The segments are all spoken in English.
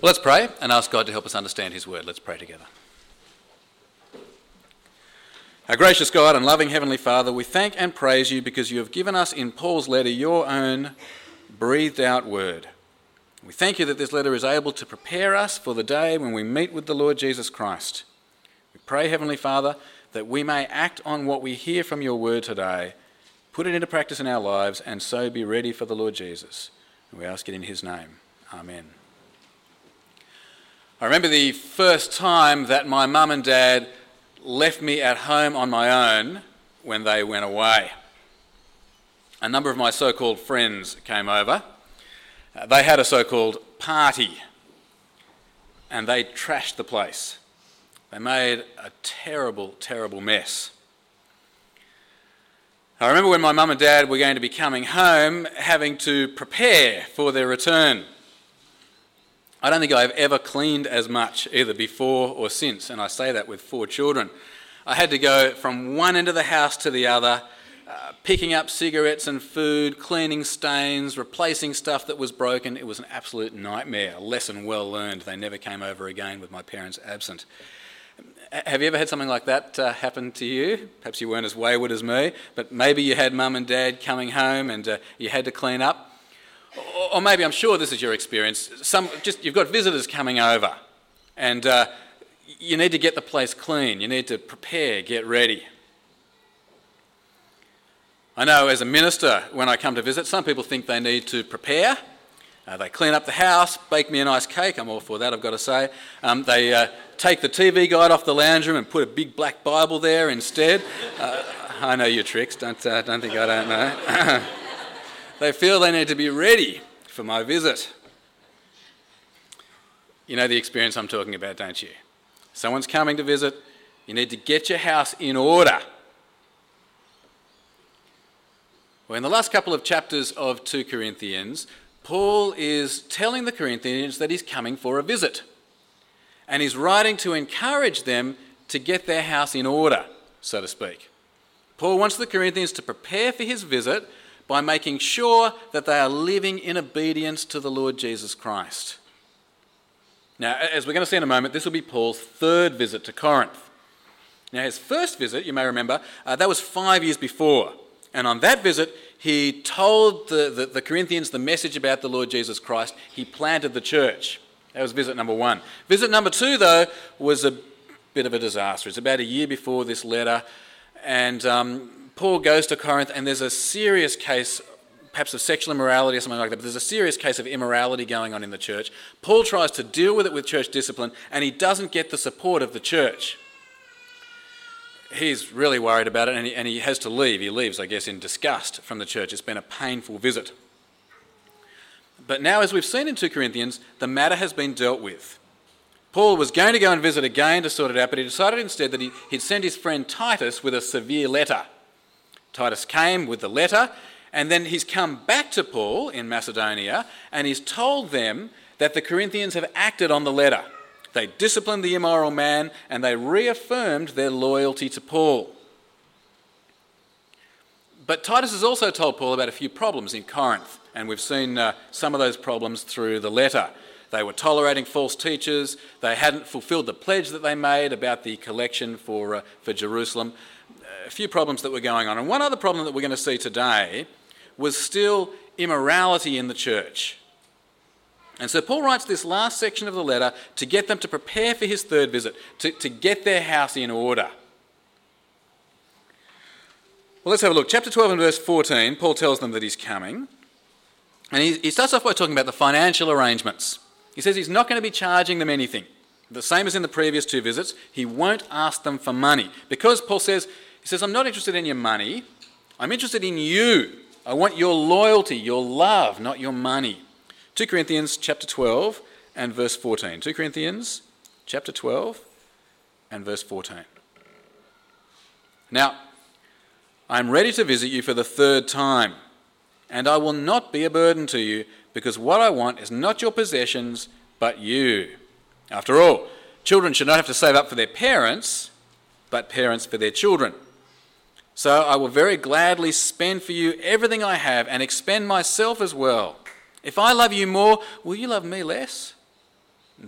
Well, let's pray and ask God to help us understand His word. Let's pray together. Our gracious God and loving Heavenly Father, we thank and praise you because you have given us in Paul's letter your own breathed out word. We thank you that this letter is able to prepare us for the day when we meet with the Lord Jesus Christ. We pray, Heavenly Father, that we may act on what we hear from your word today, put it into practice in our lives, and so be ready for the Lord Jesus. And we ask it in his name. Amen. I remember the first time that my mum and dad left me at home on my own when they went away. A number of my so called friends came over. Uh, they had a so called party and they trashed the place. They made a terrible, terrible mess. I remember when my mum and dad were going to be coming home, having to prepare for their return. I don't think I've ever cleaned as much, either before or since, and I say that with four children. I had to go from one end of the house to the other, uh, picking up cigarettes and food, cleaning stains, replacing stuff that was broken. It was an absolute nightmare, a lesson well learned. They never came over again with my parents absent. Have you ever had something like that uh, happen to you? Perhaps you weren't as wayward as me, but maybe you had mum and dad coming home and uh, you had to clean up or maybe I'm sure this is your experience. Some just you've got visitors coming over, and uh, you need to get the place clean. You need to prepare, get ready. I know as a minister, when I come to visit, some people think they need to prepare. Uh, they clean up the house, bake me a nice cake. I'm all for that, I've got to say. Um, they uh, take the TV guide off the lounge room and put a big black Bible there instead. Uh, I know your tricks. Don't uh, don't think I don't know. They feel they need to be ready for my visit. You know the experience I'm talking about, don't you? Someone's coming to visit, you need to get your house in order. Well, in the last couple of chapters of 2 Corinthians, Paul is telling the Corinthians that he's coming for a visit. And he's writing to encourage them to get their house in order, so to speak. Paul wants the Corinthians to prepare for his visit by making sure that they are living in obedience to the Lord Jesus Christ. Now, as we're going to see in a moment, this will be Paul's third visit to Corinth. Now, his first visit, you may remember, uh, that was five years before. And on that visit, he told the, the, the, Corinthians the message about the Lord Jesus Christ. He planted the church. That was visit number one. Visit number two, though, was a bit of a disaster. It's about a year before this letter. And um, Paul goes to Corinth, and there's a serious case, perhaps of sexual immorality or something like that, but there's a serious case of immorality going on in the church. Paul tries to deal with it with church discipline, and he doesn't get the support of the church. He's really worried about it, and he, and he has to leave. He leaves, I guess, in disgust from the church. It's been a painful visit. But now, as we've seen in 2 Corinthians, the matter has been dealt with. Paul was going to go and visit again to sort it out, but he decided instead that he'd send his friend Titus with a severe letter. Titus came with the letter, and then he's come back to Paul in Macedonia, and he's told them that the Corinthians have acted on the letter. They disciplined the immoral man, and they reaffirmed their loyalty to Paul. But Titus has also told Paul about a few problems in Corinth, and we've seen uh, some of those problems through the letter. They were tolerating false teachers. They hadn't fulfilled the pledge that they made about the collection for, uh, for Jerusalem a few problems that were going on. And one other problem that we're going to see today was still immorality in the church. And so Paul writes this last section of the letter to get them to prepare for his third visit, to, to get their house in order. Well, let's have a look. Chapter 12 and verse 14, Paul tells them that he's coming. And he, he starts off by talking about the financial arrangements. He says he's not going to be charging them anything. The same as in the previous two visits, he won't ask them for money. Because Paul says he says, I'm not interested in your money. I'm interested in you. I want your loyalty, your love, not your money. 2 Corinthians chapter 12 and verse 14. 2 Corinthians chapter 12 and verse 14. Now, I am ready to visit you for the third time, and I will not be a burden to you, because what I want is not your possessions, but you. After all, children should not have to save up for their parents, but parents for their children. So I will very gladly spend for you everything I have and expend myself as well. If I love you more, will you love me less?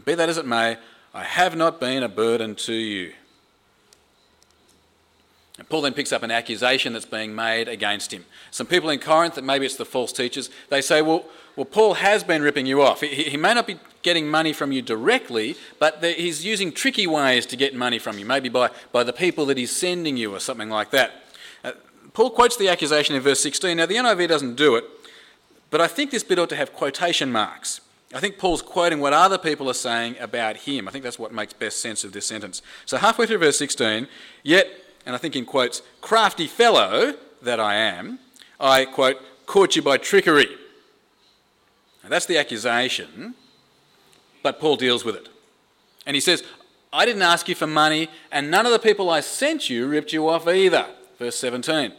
Be that as it may, I have not been a burden to you. And Paul then picks up an accusation that's being made against him. Some people in Corinth, that maybe it's the false teachers, they say, well, well Paul has been ripping you off. He, he may not be getting money from you directly, but he's using tricky ways to get money from you, maybe by, by the people that he's sending you or something like that. Paul quotes the accusation in verse 16. Now, the NIV doesn't do it, but I think this bit ought to have quotation marks. I think Paul's quoting what other people are saying about him. I think that's what makes best sense of this sentence. So, halfway through verse 16, yet, and I think in quotes, crafty fellow that I am, I, quote, caught you by trickery. Now, that's the accusation, but Paul deals with it. And he says, I didn't ask you for money, and none of the people I sent you ripped you off either. Verse 17.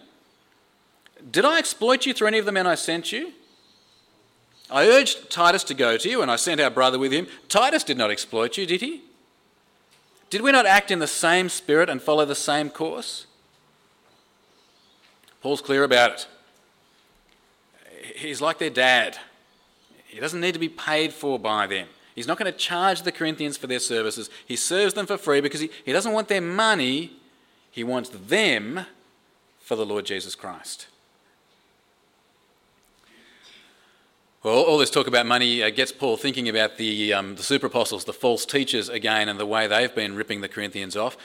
Did I exploit you through any of the men I sent you? I urged Titus to go to you, and I sent our brother with him. Titus did not exploit you, did he? Did we not act in the same spirit and follow the same course? Paul's clear about it. He's like their dad. He doesn't need to be paid for by them. He's not going to charge the Corinthians for their services. He serves them for free because he, he doesn't want their money, he wants them for the Lord Jesus Christ. Well, all this talk about money uh, gets Paul thinking about the, um, the super apostles, the false teachers again, and the way they've been ripping the Corinthians off.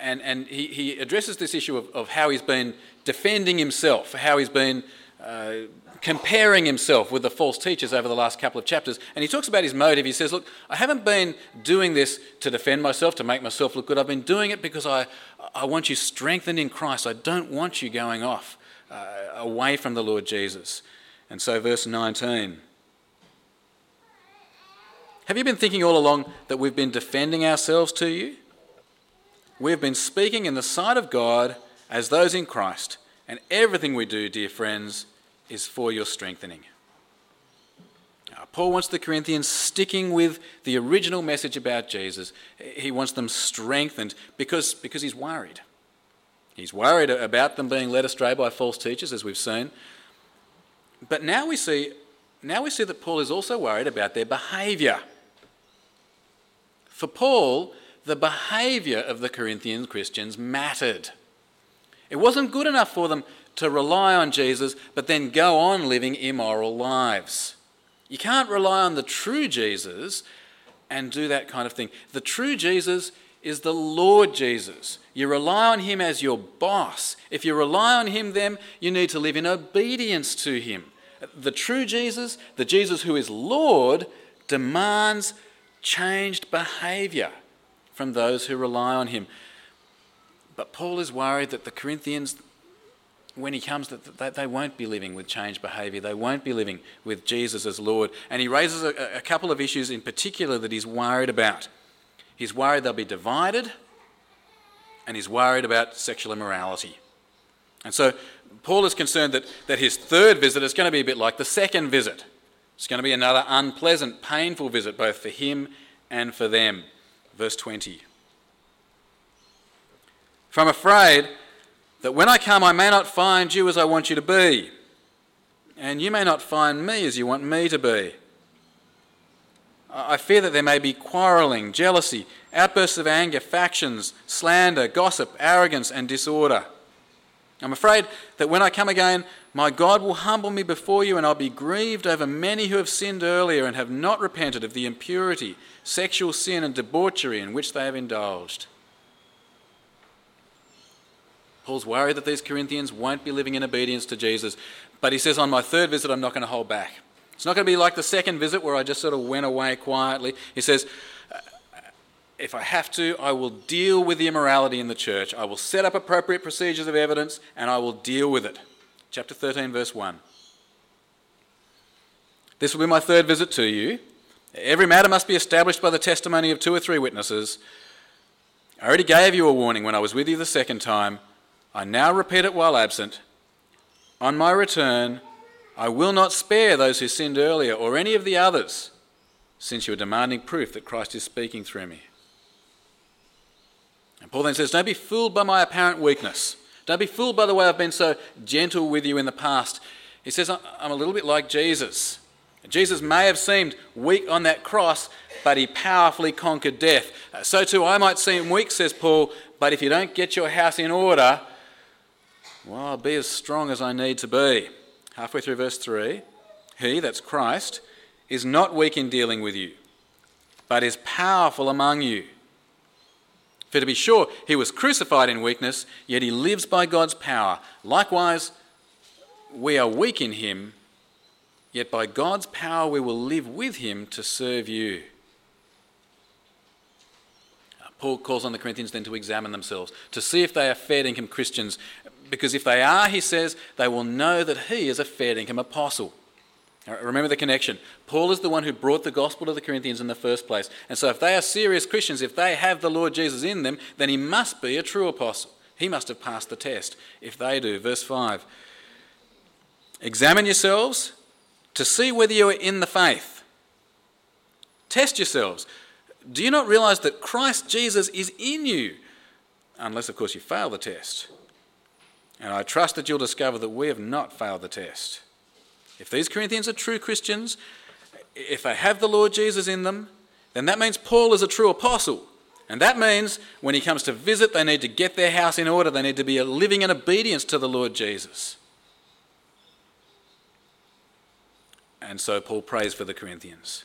And, and he, he addresses this issue of, of how he's been defending himself, how he's been uh, comparing himself with the false teachers over the last couple of chapters. And he talks about his motive. He says, Look, I haven't been doing this to defend myself, to make myself look good. I've been doing it because I, I want you strengthened in Christ. I don't want you going off uh, away from the Lord Jesus. And so, verse 19. Have you been thinking all along that we've been defending ourselves to you? We've been speaking in the sight of God as those in Christ, and everything we do, dear friends, is for your strengthening. Now, Paul wants the Corinthians sticking with the original message about Jesus. He wants them strengthened because, because he's worried. He's worried about them being led astray by false teachers, as we've seen. But now we see, now we see that Paul is also worried about their behaviour. For Paul, the behaviour of the Corinthian Christians mattered. It wasn't good enough for them to rely on Jesus, but then go on living immoral lives. You can't rely on the true Jesus and do that kind of thing. The true Jesus is the Lord Jesus. You rely on him as your boss. If you rely on him, then you need to live in obedience to him. The true Jesus, the Jesus who is Lord, demands changed behaviour from those who rely on him. But Paul is worried that the Corinthians, when he comes, that they won't be living with changed behaviour. They won't be living with Jesus as Lord. And he raises a couple of issues in particular that he's worried about. He's worried they'll be divided, and he's worried about sexual immorality. And so Paul is concerned that, that his third visit is going to be a bit like the second visit. It's going to be another unpleasant, painful visit, both for him and for them. Verse 20. For I'm afraid that when I come, I may not find you as I want you to be, and you may not find me as you want me to be. I fear that there may be quarrelling, jealousy, outbursts of anger, factions, slander, gossip, arrogance, and disorder. I'm afraid that when I come again, my God will humble me before you, and I'll be grieved over many who have sinned earlier and have not repented of the impurity, sexual sin, and debauchery in which they have indulged. Paul's worried that these Corinthians won't be living in obedience to Jesus, but he says, On my third visit, I'm not going to hold back. It's not going to be like the second visit where I just sort of went away quietly. He says, if I have to, I will deal with the immorality in the church. I will set up appropriate procedures of evidence and I will deal with it. Chapter 13, verse 1. This will be my third visit to you. Every matter must be established by the testimony of two or three witnesses. I already gave you a warning when I was with you the second time. I now repeat it while absent. On my return, I will not spare those who sinned earlier or any of the others, since you are demanding proof that Christ is speaking through me. And Paul then says, Don't be fooled by my apparent weakness. Don't be fooled by the way I've been so gentle with you in the past. He says, I'm a little bit like Jesus. Jesus may have seemed weak on that cross, but he powerfully conquered death. Uh, so too I might seem weak, says Paul, but if you don't get your house in order, well, I'll be as strong as I need to be. Halfway through verse 3 He, that's Christ, is not weak in dealing with you, but is powerful among you. For to be sure, he was crucified in weakness, yet he lives by God's power. Likewise, we are weak in him, yet by God's power we will live with him to serve you. Uh, Paul calls on the Corinthians then to examine themselves, to see if they are fair dinkum Christians, because if they are, he says, they will know that he is a fair dinkum apostle. Remember the connection. Paul is the one who brought the gospel to the Corinthians in the first place. And so, if they are serious Christians, if they have the Lord Jesus in them, then he must be a true apostle. He must have passed the test. If they do, verse 5 Examine yourselves to see whether you are in the faith. Test yourselves. Do you not realize that Christ Jesus is in you? Unless, of course, you fail the test. And I trust that you'll discover that we have not failed the test. If these Corinthians are true Christians, if they have the Lord Jesus in them, then that means Paul is a true apostle. And that means when he comes to visit, they need to get their house in order. They need to be living in obedience to the Lord Jesus. And so Paul prays for the Corinthians.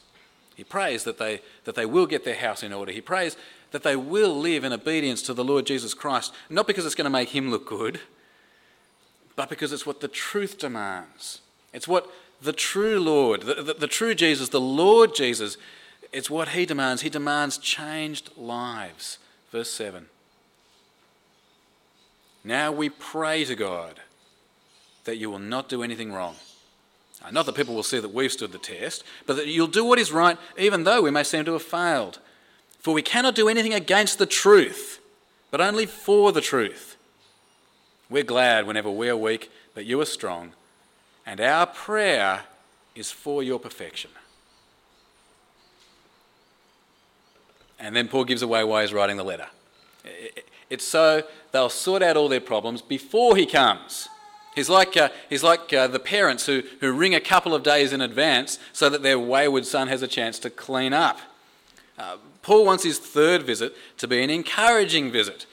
He prays that they, that they will get their house in order. He prays that they will live in obedience to the Lord Jesus Christ, not because it's going to make him look good, but because it's what the truth demands. It's what the true Lord, the, the, the true Jesus, the Lord Jesus, it's what he demands. He demands changed lives. Verse 7. Now we pray to God that you will not do anything wrong. Not that people will see that we've stood the test, but that you'll do what is right even though we may seem to have failed. For we cannot do anything against the truth, but only for the truth. We're glad whenever we are weak, but you are strong, and our prayer is for your perfection. And then Paul gives away why he's writing the letter. It's so they'll sort out all their problems before he comes. He's like, uh, he's like uh, the parents who, who ring a couple of days in advance so that their wayward son has a chance to clean up. Uh, Paul wants his third visit to be an encouraging visit.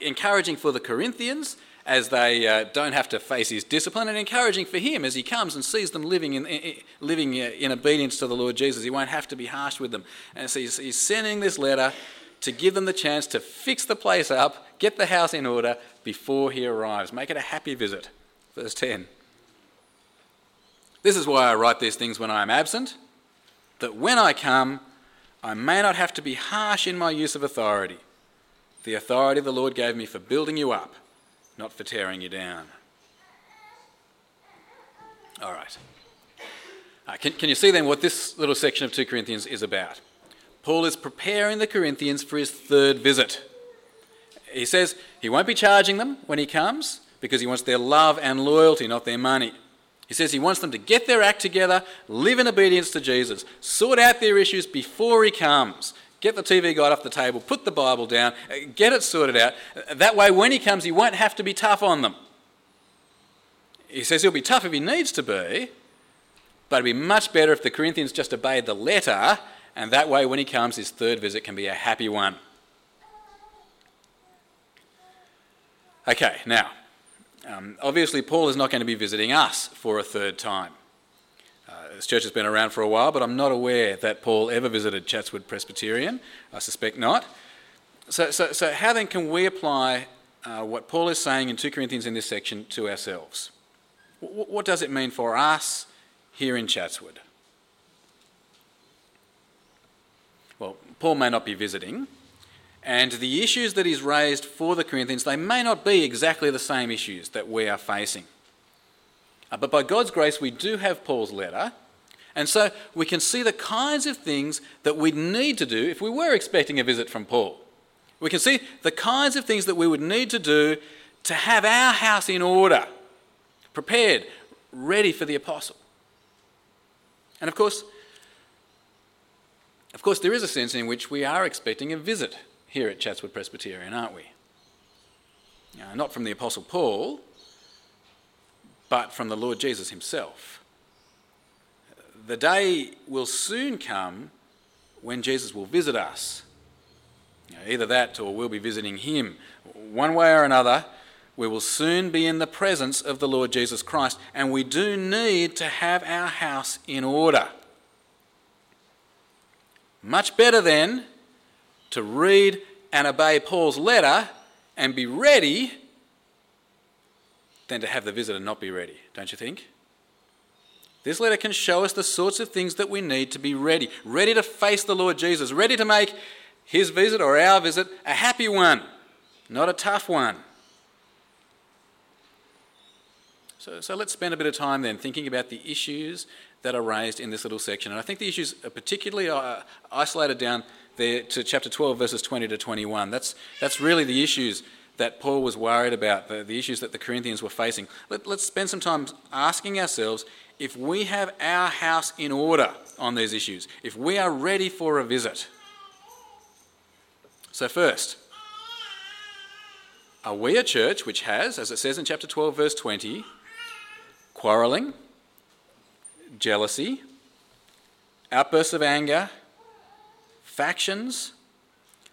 Encouraging for the Corinthians as they uh, don't have to face his discipline, and encouraging for him as he comes and sees them living in, in living uh, in obedience to the Lord Jesus. He won't have to be harsh with them. And so he's, he's sending this letter to give them the chance to fix the place up, get the house in order before he arrives. Make it a happy visit. Verse 10. This is why I write these things when I am absent, that when I come, I may not have to be harsh in my use of authority, the authority the Lord gave me for building you up not for tearing you down. All right. Uh, can, can you see then what this little section of 2 Corinthians is about? Paul is preparing the Corinthians for his third visit. He says he won't be charging them when he comes because he wants their love and loyalty, not their money. He says he wants them to get their act together, live in obedience to Jesus, sort out their issues before he comes, Get the TV guide off the table, put the Bible down, uh, get it sorted out. That way, when he comes, he won't have to be tough on them. He says he'll be tough if he needs to be, but it'd be much better if the Corinthians just obeyed the letter, and that way, when he comes, his third visit can be a happy one. Okay, now, um, obviously, Paul is not going to be visiting us for a third time. This church has been around for a while, but I'm not aware that Paul ever visited Chatswood Presbyterian. I suspect not. So, so, so how then can we apply uh, what Paul is saying in 2 Corinthians in this section to ourselves? W- what does it mean for us here in Chatswood? Well, Paul may not be visiting, and the issues that he's raised for the Corinthians, they may not be exactly the same issues that we are facing. Uh, but by God's grace, we do have Paul's letter, and so we can see the kinds of things that we'd need to do if we were expecting a visit from Paul. We can see the kinds of things that we would need to do to have our house in order, prepared, ready for the apostle. And of course, of course, there is a sense in which we are expecting a visit here at Chatswood Presbyterian, aren't we? Now, not from the Apostle Paul, but from the Lord Jesus himself the day will soon come when Jesus will visit us. You know, either that or we'll be visiting him. One way or another, we will soon be in the presence of the Lord Jesus Christ, and we do need to have our house in order. Much better then to read and obey Paul's letter and be ready than to have the visitor not be ready, don't you think? This letter can show us the sorts of things that we need to be ready, ready to face the Lord Jesus, ready to make his visit or our visit a happy one, not a tough one. So, so let's spend a bit of time then thinking about the issues that are raised in this little section. And I think the issues are particularly uh, isolated down there to chapter 12, verses 20 to 21. That's, that's really the issues that Paul was worried about, the, the issues that the Corinthians were facing. Let, let's spend some time asking ourselves if we have our house in order on these issues, if we are ready for a visit. So, first, are we a church which has, as it says in chapter 12, verse 20, quarrelling, jealousy, outbursts of anger, factions,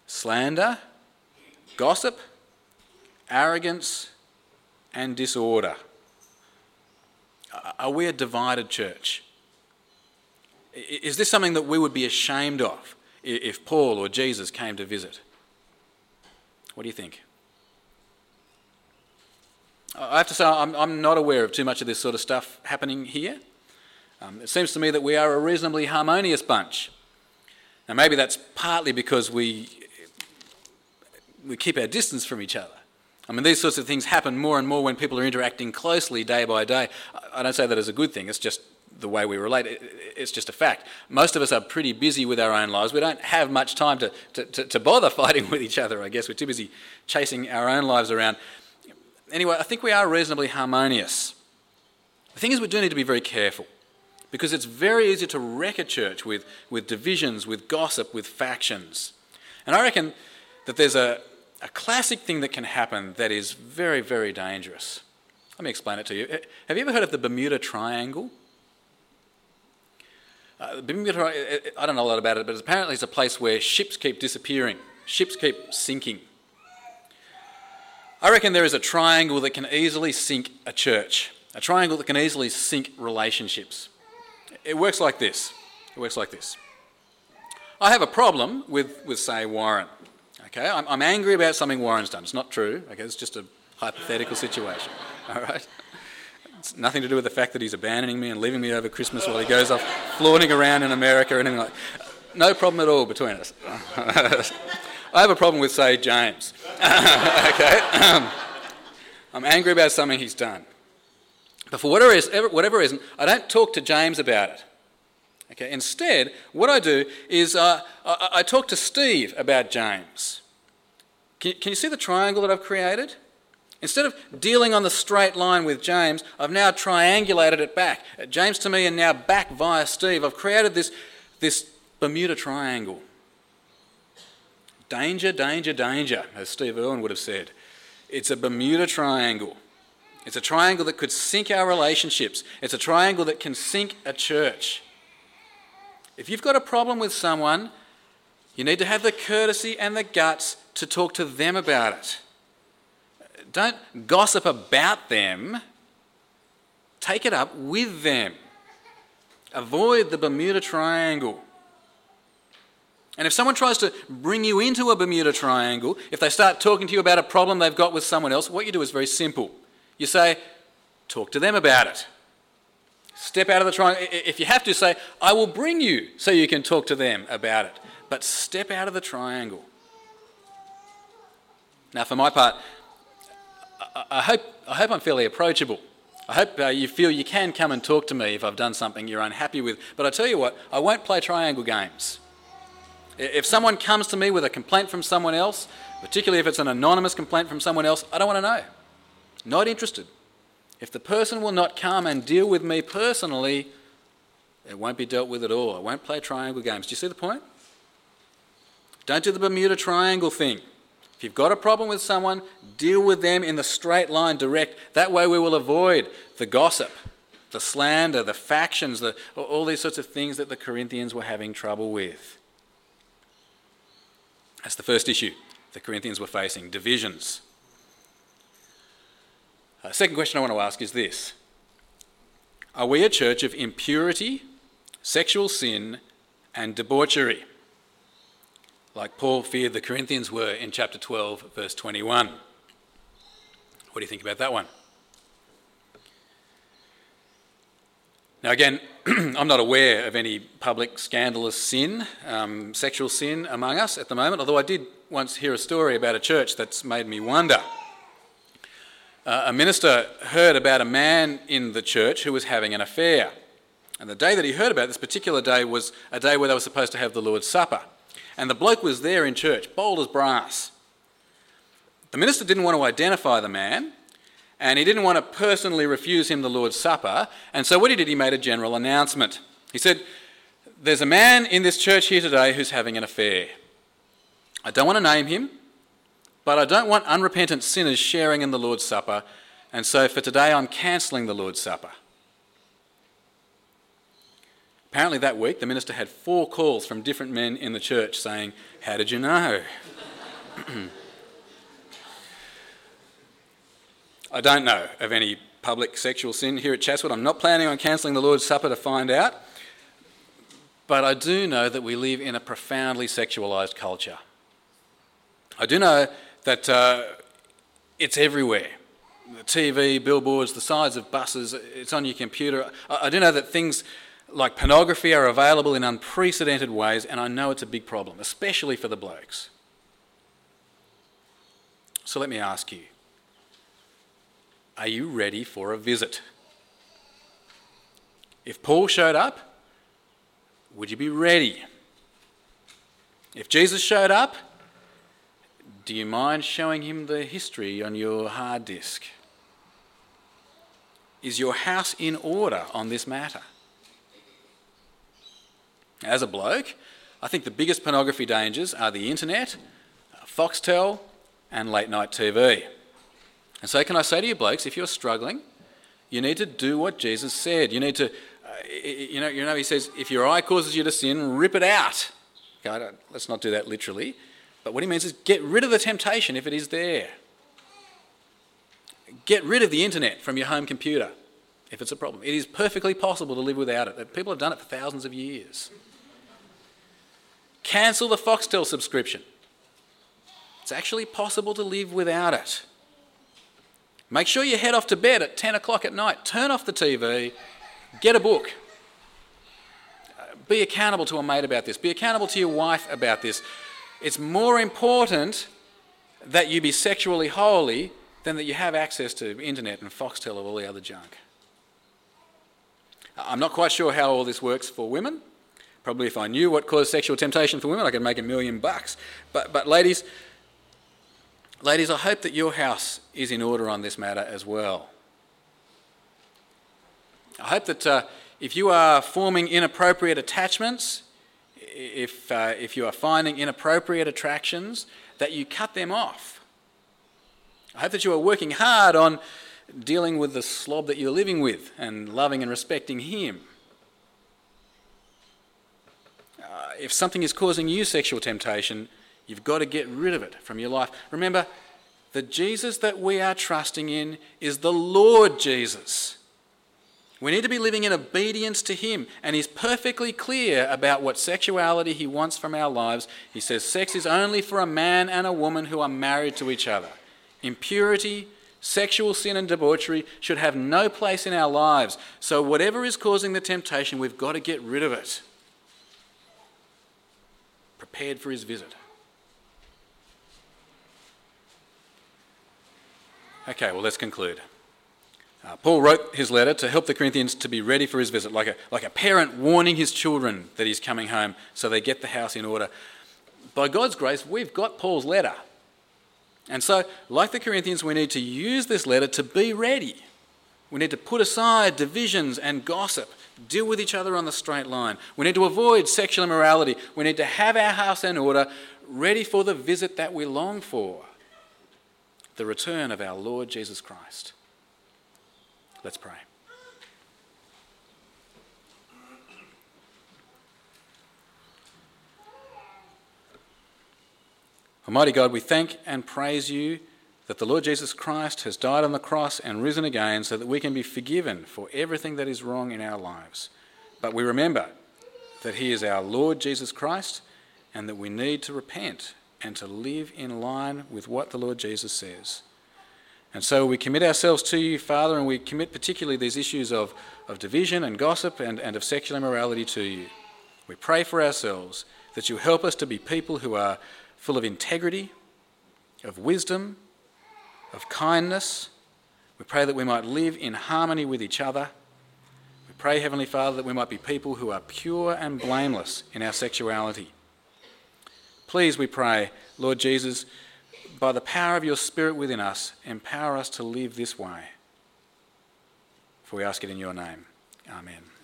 slander, gossip, arrogance, and disorder. Are we a divided church? Is this something that we would be ashamed of if Paul or Jesus came to visit? What do you think? I have to say, I'm, I'm not aware of too much of this sort of stuff happening here. Um, it seems to me that we are a reasonably harmonious bunch. Now, maybe that's partly because we, we keep our distance from each other. I mean, these sorts of things happen more and more when people are interacting closely day by day. I don't say that as a good thing, it's just the way we relate. It's just a fact. Most of us are pretty busy with our own lives. We don't have much time to, to, to, to bother fighting with each other, I guess. We're too busy chasing our own lives around. Anyway, I think we are reasonably harmonious. The thing is, we do need to be very careful because it's very easy to wreck a church with, with divisions, with gossip, with factions. And I reckon that there's a, a classic thing that can happen that is very, very dangerous. Let me explain it to you. Have you ever heard of the Bermuda Triangle? Uh, Bermuda, I don't know a lot about it, but apparently it's a place where ships keep disappearing, ships keep sinking. I reckon there is a triangle that can easily sink a church, a triangle that can easily sink relationships. It works like this. It works like this. I have a problem with, with say, Warren. Okay, I'm, I'm angry about something Warren's done. It's not true. Okay, it's just a hypothetical situation. All right. It's nothing to do with the fact that he's abandoning me and leaving me over Christmas while he goes off flaunting around in America or anything like. No problem at all between us. I have a problem with, say, James. okay, I'm angry about something he's done. But for whatever reason, whatever reason, I don't talk to James about it. Okay, instead, what I do is uh, I, I, talk to Steve about James. Can, can you see the triangle that I've created? Instead of dealing on the straight line with James, I've now triangulated it back. James to me and now back via Steve. I've created this, this Bermuda Triangle. Danger, danger, danger, as Steve Irwin would have said. It's a Bermuda Triangle. It's a triangle that could sink our relationships. It's a triangle that can sink a church. If you've got a problem with someone, you need to have the courtesy and the guts to talk to them about it. Don't gossip about them, take it up with them. Avoid the Bermuda Triangle. And if someone tries to bring you into a Bermuda Triangle, if they start talking to you about a problem they've got with someone else, what you do is very simple. You say, talk to them about it. Step out of the triangle. If you have to, say, I will bring you so you can talk to them about it. But step out of the triangle. Now, for my part, I hope, I hope I'm fairly approachable. I hope uh, you feel you can come and talk to me if I've done something you're unhappy with. But I tell you what, I won't play triangle games. If someone comes to me with a complaint from someone else, particularly if it's an anonymous complaint from someone else, I don't want to know. Not interested. If the person will not come and deal with me personally, it won't be dealt with at all. I won't play triangle games. Do you see the point? Don't do the Bermuda Triangle thing. If you've got a problem with someone, deal with them in the straight line, direct. That way we will avoid the gossip the slander, the factions, the, all these sorts of things that the Corinthians were having trouble with. That's the first issue the Corinthians were facing divisions. Uh, second question I want to ask is this Are we a church of impurity, sexual sin, and debauchery? Like Paul feared the Corinthians were in chapter 12, verse 21. What do you think about that one? Now, again, I'm not aware of any public scandalous sin, um, sexual sin among us at the moment, although I did once hear a story about a church that's made me wonder. Uh, a minister heard about a man in the church who was having an affair. And the day that he heard about this particular day was a day where they were supposed to have the Lord's Supper. And the bloke was there in church, bold as brass. The minister didn't want to identify the man, and he didn't want to personally refuse him the Lord's Supper. And so what he did, he made a general announcement. He said, There's a man in this church here today who's having an affair. I don't want to name him, but I don't want unrepentant sinners sharing in the Lord's Supper. And so for today, I'm cancelling the Lord's Supper. Apparently, that week, the minister had four calls from different men in the church saying, How did you know? I don't know of any public sexual sin here at Chatswood. I'm not planning on cancelling the Lord's Supper to find out. But I do know that we live in a profoundly sexualised culture. I do know that uh, it's everywhere. The TV, billboards, the sides of buses, it's on your computer. I, I do know that things like pornography are available in unprecedented ways, and I know it's a big problem, especially for the blokes. So let me ask you are you ready for a visit? If Paul showed up, would you be ready? If Jesus showed up, do you mind showing him the history on your hard disk? Is your house in order on this matter? As a bloke, I think the biggest pornography dangers are the internet, Foxtel, and late night TV. And so, can I say to you, blokes, if you're struggling, you need to do what Jesus said. You need to, uh, you know, you know, he says, if your eye causes you to sin, rip it out. Okay, let's not do that literally. But what he means is get rid of the temptation if it is there. Get rid of the internet from your home computer if it's a problem. It is perfectly possible to live without it. People have done it for thousands of years. Cancel the Foxtel subscription. It's actually possible to live without it. Make sure you head off to bed at 10 o'clock at night. Turn off the TV, get a book. Be accountable to a mate about this. Be accountable to your wife about this. It's more important that you be sexually holy than that you have access to internet and Foxtel or all the other junk. I'm not quite sure how all this works for women. Probably if I knew what caused sexual temptation for women, I could make a million bucks. But, but ladies, Ladies, I hope that your house is in order on this matter as well. I hope that uh, if you are forming inappropriate attachments, if, uh, if you are finding inappropriate attractions, that you cut them off. I hope that you are working hard on dealing with the slob that you're living with and loving and respecting him. Uh, if something is causing you sexual temptation, You've got to get rid of it from your life. Remember, the Jesus that we are trusting in is the Lord Jesus. We need to be living in obedience to Him, and He's perfectly clear about what sexuality He wants from our lives. He says sex is only for a man and a woman who are married to each other. Impurity, sexual sin, and debauchery should have no place in our lives. So, whatever is causing the temptation, we've got to get rid of it. Prepared for His visit. Okay, well, let's conclude. Uh, Paul wrote his letter to help the Corinthians to be ready for his visit, like a, like a parent warning his children that he's coming home so they get the house in order. By God's grace, we've got Paul's letter. And so, like the Corinthians, we need to use this letter to be ready. We need to put aside divisions and gossip, deal with each other on the straight line. We need to avoid sexual immorality. We need to have our house in order, ready for the visit that we long for the return of our Lord Jesus Christ. Let's pray. Almighty God, we thank and praise you that the Lord Jesus Christ has died on the cross and risen again so that we can be forgiven for everything that is wrong in our lives. But we remember that He is our Lord Jesus Christ and that we need to repent and to live in line with what the Lord Jesus says. And so we commit ourselves to you, Father, and we commit particularly these issues of, of division and gossip and, and of sexual immorality to you. We pray for ourselves that you help us to be people who are full of integrity, of wisdom, of kindness. We pray that we might live in harmony with each other. We pray, Heavenly Father, that we might be people who are pure and blameless in our sexuality. Please, we pray, Lord Jesus, by the power of your Spirit within us, empower us to live this way. For we ask it in your name. Amen.